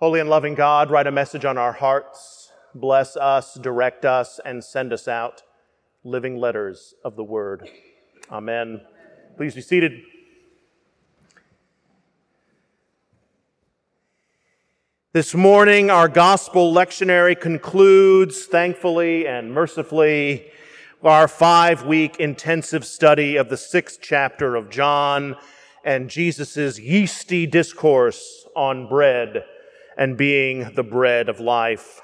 Holy and loving God, write a message on our hearts. Bless us, direct us, and send us out living letters of the word. Amen. Please be seated. This morning, our gospel lectionary concludes, thankfully and mercifully, our five week intensive study of the sixth chapter of John and Jesus' yeasty discourse on bread and being the bread of life.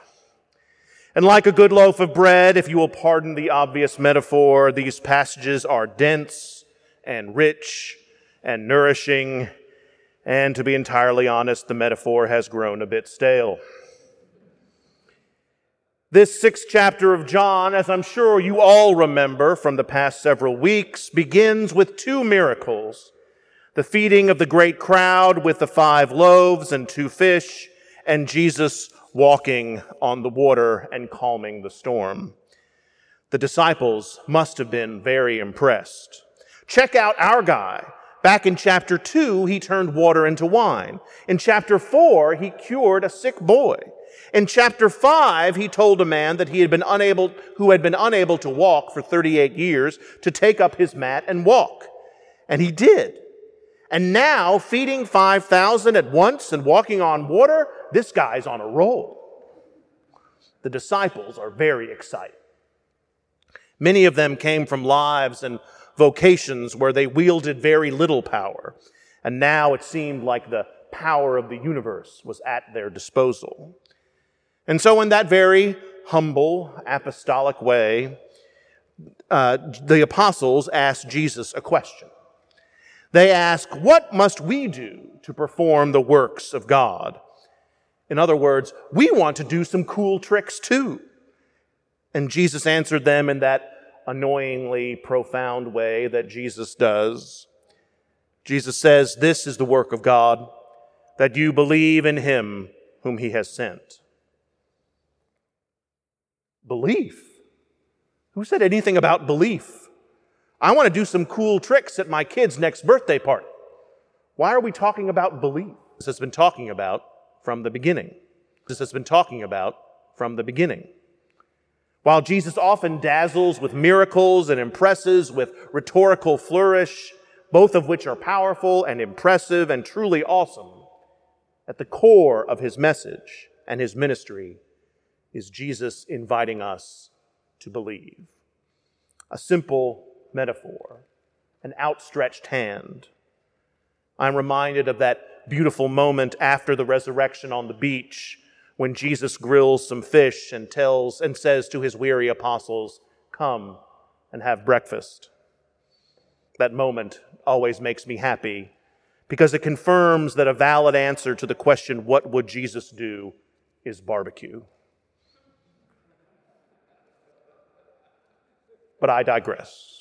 And like a good loaf of bread, if you will pardon the obvious metaphor, these passages are dense and rich and nourishing. And to be entirely honest, the metaphor has grown a bit stale. This sixth chapter of John, as I'm sure you all remember from the past several weeks, begins with two miracles. The feeding of the great crowd with the five loaves and two fish, and Jesus walking on the water and calming the storm. The disciples must have been very impressed. Check out our guy. Back in chapter 2, he turned water into wine. In chapter 4, he cured a sick boy. In chapter 5, he told a man that he had been unable, who had been unable to walk for 38 years to take up his mat and walk. And he did. And now, feeding 5,000 at once and walking on water, this guy's on a roll. The disciples are very excited. Many of them came from lives and vocations where they wielded very little power, and now it seemed like the power of the universe was at their disposal. And so, in that very humble, apostolic way, uh, the apostles asked Jesus a question. They ask, What must we do to perform the works of God? In other words, we want to do some cool tricks too. And Jesus answered them in that annoyingly profound way that Jesus does. Jesus says, This is the work of God, that you believe in him whom he has sent. Belief? Who said anything about belief? I want to do some cool tricks at my kid's next birthday party. Why are we talking about belief? This has been talking about from the beginning. This has been talking about from the beginning. While Jesus often dazzles with miracles and impresses with rhetorical flourish, both of which are powerful and impressive and truly awesome, at the core of his message and his ministry is Jesus inviting us to believe. A simple metaphor, an outstretched hand. I'm reminded of that beautiful moment after the resurrection on the beach when Jesus grills some fish and tells and says to his weary apostles, Come and have breakfast. That moment always makes me happy because it confirms that a valid answer to the question, What would Jesus do? is barbecue. But I digress.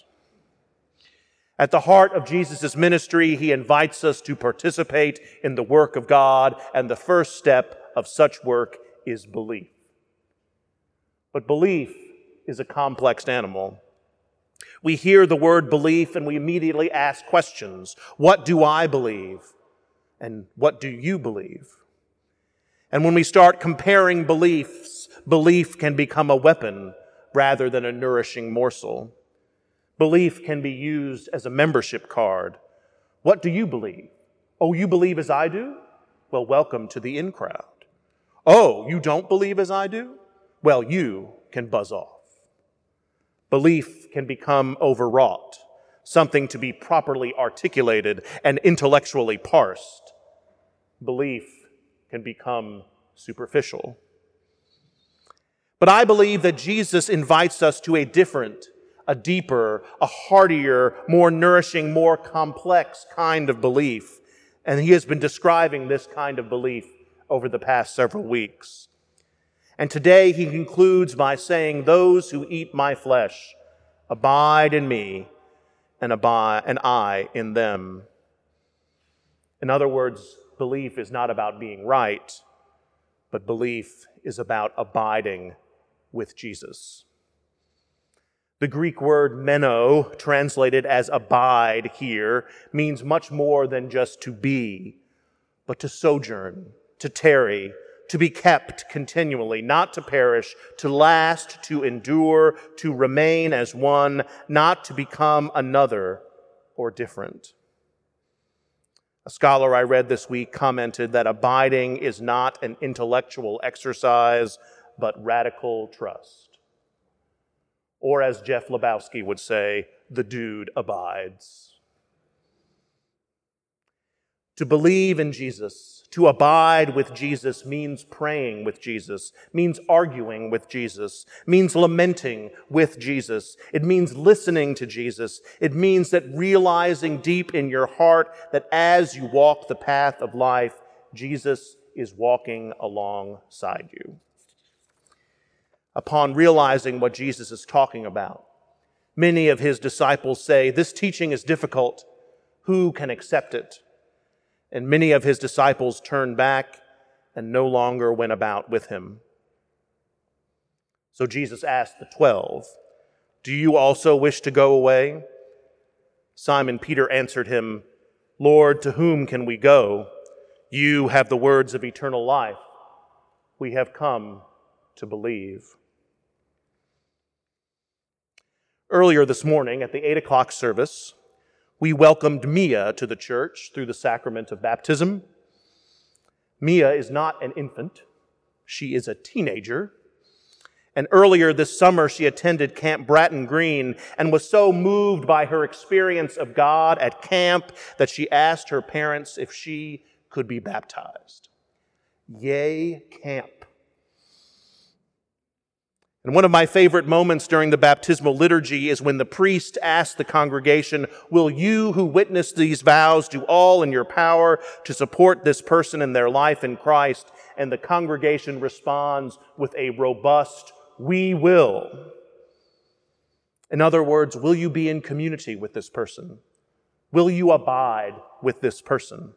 At the heart of Jesus' ministry, he invites us to participate in the work of God, and the first step of such work is belief. But belief is a complex animal. We hear the word belief and we immediately ask questions. What do I believe? And what do you believe? And when we start comparing beliefs, belief can become a weapon rather than a nourishing morsel. Belief can be used as a membership card. What do you believe? Oh, you believe as I do? Well, welcome to the in crowd. Oh, you don't believe as I do? Well, you can buzz off. Belief can become overwrought, something to be properly articulated and intellectually parsed. Belief can become superficial. But I believe that Jesus invites us to a different a deeper, a heartier, more nourishing, more complex kind of belief. And he has been describing this kind of belief over the past several weeks. And today he concludes by saying, Those who eat my flesh abide in me, and, abide, and I in them. In other words, belief is not about being right, but belief is about abiding with Jesus. The Greek word meno, translated as abide here, means much more than just to be, but to sojourn, to tarry, to be kept continually, not to perish, to last, to endure, to remain as one, not to become another or different. A scholar I read this week commented that abiding is not an intellectual exercise, but radical trust. Or as Jeff Lebowski would say, the dude abides. To believe in Jesus, to abide with Jesus means praying with Jesus, means arguing with Jesus, means lamenting with Jesus. It means listening to Jesus. It means that realizing deep in your heart that as you walk the path of life, Jesus is walking alongside you. Upon realizing what Jesus is talking about, many of his disciples say, This teaching is difficult. Who can accept it? And many of his disciples turned back and no longer went about with him. So Jesus asked the twelve, Do you also wish to go away? Simon Peter answered him, Lord, to whom can we go? You have the words of eternal life. We have come to believe. Earlier this morning at the 8 o'clock service, we welcomed Mia to the church through the sacrament of baptism. Mia is not an infant, she is a teenager. And earlier this summer, she attended Camp Bratton Green and was so moved by her experience of God at camp that she asked her parents if she could be baptized. Yay, camp. And one of my favorite moments during the baptismal liturgy is when the priest asks the congregation, Will you who witness these vows do all in your power to support this person in their life in Christ? And the congregation responds with a robust, We will. In other words, will you be in community with this person? Will you abide with this person?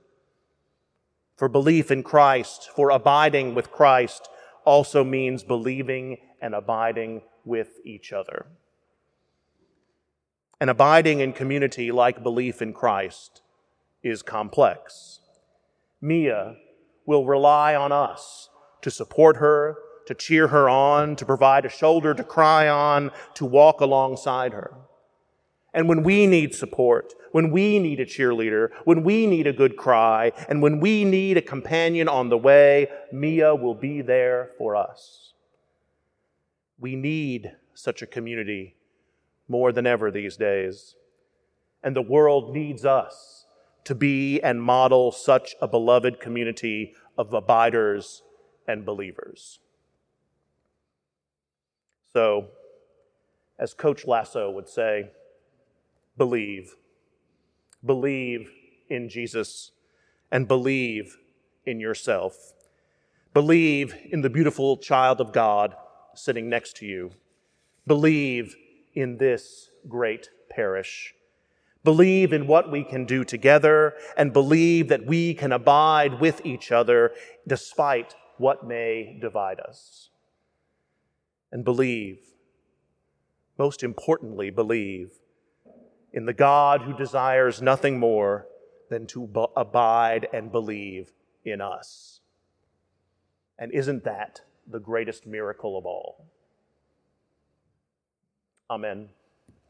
For belief in Christ, for abiding with Christ, also means believing and abiding with each other. And abiding in community, like belief in Christ, is complex. Mia will rely on us to support her, to cheer her on, to provide a shoulder to cry on, to walk alongside her. And when we need support, when we need a cheerleader, when we need a good cry, and when we need a companion on the way, Mia will be there for us. We need such a community more than ever these days. And the world needs us to be and model such a beloved community of abiders and believers. So, as Coach Lasso would say, believe. Believe in Jesus and believe in yourself. Believe in the beautiful child of God sitting next to you. Believe in this great parish. Believe in what we can do together and believe that we can abide with each other despite what may divide us. And believe, most importantly, believe in the God who desires nothing more than to abide and believe in us. And isn't that the greatest miracle of all. Amen.